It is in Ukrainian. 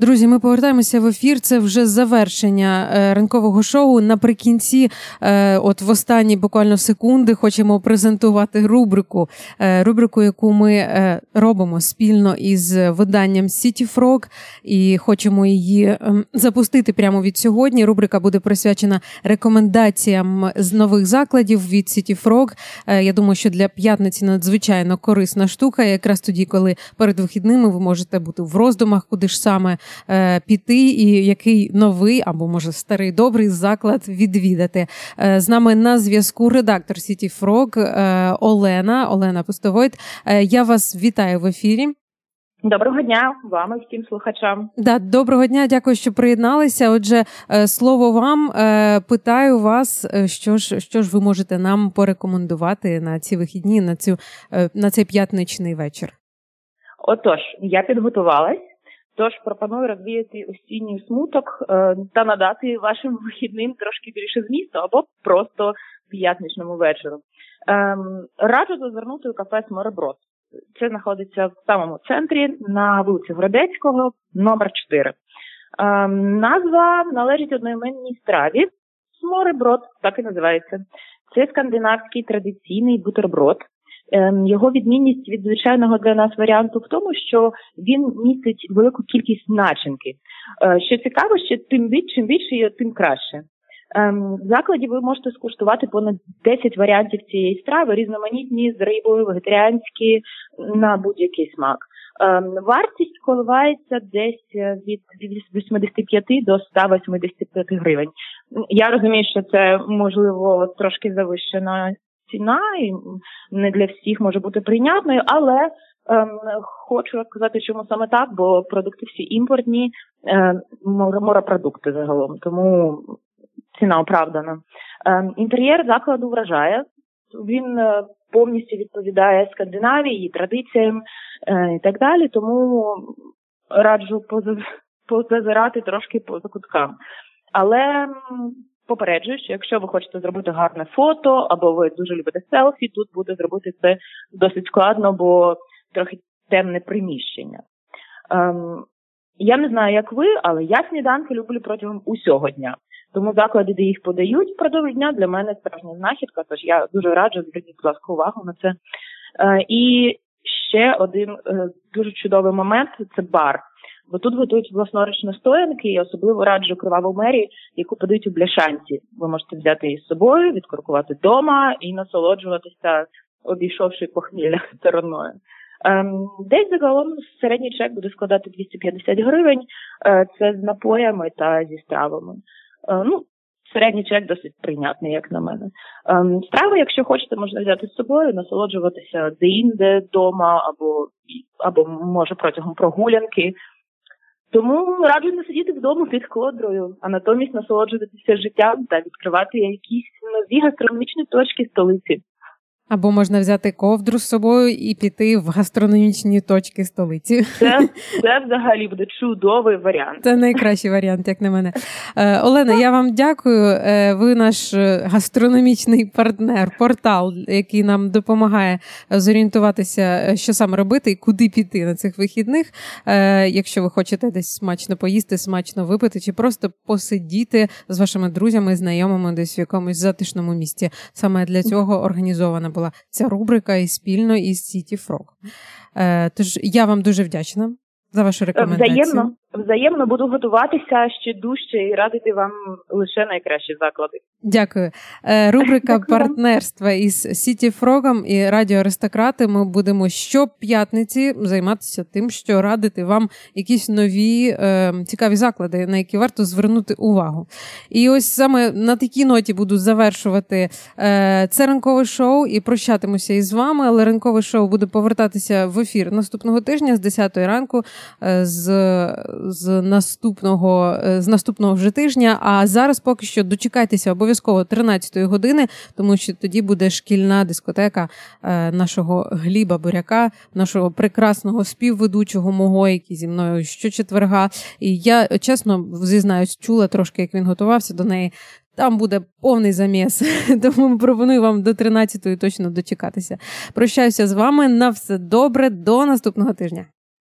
Друзі, ми повертаємося в ефір. Це вже завершення е, ранкового шоу. Наприкінці, е, от в останні буквально секунди, хочемо презентувати рубрику, е, рубрику, яку ми робимо спільно із виданням City Frog і хочемо її ем, запустити прямо від сьогодні. Рубрика буде присвячена рекомендаціям з нових закладів від City Frog. Я думаю, що для п'ятниці надзвичайно корисна штука. Якраз тоді, коли перед вихідними ви можете бути в роздумах, куди ж саме піти, і який новий або може старий добрий заклад відвідати. Е, з нами на зв'язку редактор City Frog е, Олена Олена Пустовойт. Е, я вас вітаю в ефірі. Доброго дня вам і всім слухачам. Да, доброго дня, дякую, що приєдналися. Отже, е, слово вам е, питаю вас, що ж що ж ви можете нам порекомендувати на ці вихідні, на цю на цей п'ятничний вечір. Отож, я підготувалась, тож пропоную розвіяти осінній смуток е, та надати вашим вихідним трошки більше змісту або просто п'ятничному вечору. Е, раджу зазирнути у кафе Смореброд. Це знаходиться в самому центрі на вулиці Гродецького, номер 4. Е, назва належить одноіменній страві. Смореброд, так і називається. Це скандинавський традиційний бутерброд, Ем, його відмінність від звичайного для нас варіанту в тому, що він містить велику кількість начинки. Е, що цікаво, що тим більше, чим більше, тим краще. Ем, в закладі ви можете скуштувати понад 10 варіантів цієї страви, різноманітні з рибою, вегетаріанські на будь-який смак. Ем, вартість коливається десь е, від 85 до 185 гривень. Я розумію, що це можливо трошки завищена ціна і не для всіх може бути прийнятною, але ем, хочу сказати, чому саме так, бо продукти всі імпортні, е, морепродукти загалом, тому ціна оправдана. Ем, інтер'єр закладу вражає. Він е, повністю відповідає Скандинавії, її традиціям е, і так далі. Тому раджу позазирати трошки по закуткам. Але Попереджую, що якщо ви хочете зробити гарне фото, або ви дуже любите селфі, тут буде зробити це досить складно, бо трохи темне приміщення. Ем, Я не знаю, як ви, але я сніданки люблю протягом усього дня. Тому заклади, де їх подають впродовж дня, для мене справжня знахідка, тож я дуже раджу зверніть, будь ласка, увагу на це. Е, І ще один е, дуже чудовий момент це бар. Бо тут готують власноруч настоянки, і особливо раджу криваву мері, яку подають у бляшанці. Ви можете взяти її з собою, відкоркувати вдома і насолоджуватися, обійшовши похмілля стороною. Ем, десь загалом середній чек буде складати 250 гривень. Е, це з напоями та зі стравами. Е, ну, середній чек досить прийнятний, як на мене. Ем, страви, якщо хочете, можна взяти з собою, насолоджуватися де-інде вдома, або або може протягом прогулянки. Тому раджу не сидіти вдома під кодрою, а натомість насолоджуватися життям та відкривати якісь нові гастрономічні точки столиці. Або можна взяти ковдру з собою і піти в гастрономічні точки столиці. Це це взагалі буде чудовий варіант. Це найкращий варіант, як на мене. Е, Олена, я вам дякую. Е, ви наш гастрономічний партнер, портал, який нам допомагає зорієнтуватися, що саме робити і куди піти на цих вихідних. Е, якщо ви хочете десь смачно поїсти, смачно випити, чи просто посидіти з вашими друзями, знайомими десь в якомусь затишному місці. Саме для цього організована була ця рубрика і спільно із City Frog. Е, Тож я вам дуже вдячна за вашу рекомендацію. Взаємно. Взаємно буду готуватися ще дужче і радити вам лише найкращі заклади. Дякую. Е, рубрика партнерства із Сіті Фрогом і Радіо Аристократи. Ми будемо щоп'ятниці займатися тим, що радити вам якісь нові е, цікаві заклади, на які варто звернути увагу. І ось саме на такій ноті буду завершувати е, це ранкове шоу і прощатимуся із вами. Але ранкове шоу буде повертатися в ефір наступного тижня з 10 ранку. Е, з з наступного е, з наступного вже тижня. А зараз поки що дочекайтеся обов'язково 13-ї години, тому що тоді буде шкільна дискотека е, нашого Гліба Буряка, нашого прекрасного співведучого мого, який зі мною щочетверга. І я чесно зізнаюсь, чула трошки, як він готувався до неї. Там буде повний заміс, тому пропоную вам до 13-ї точно дочекатися. Прощаюся з вами на все добре, до наступного тижня.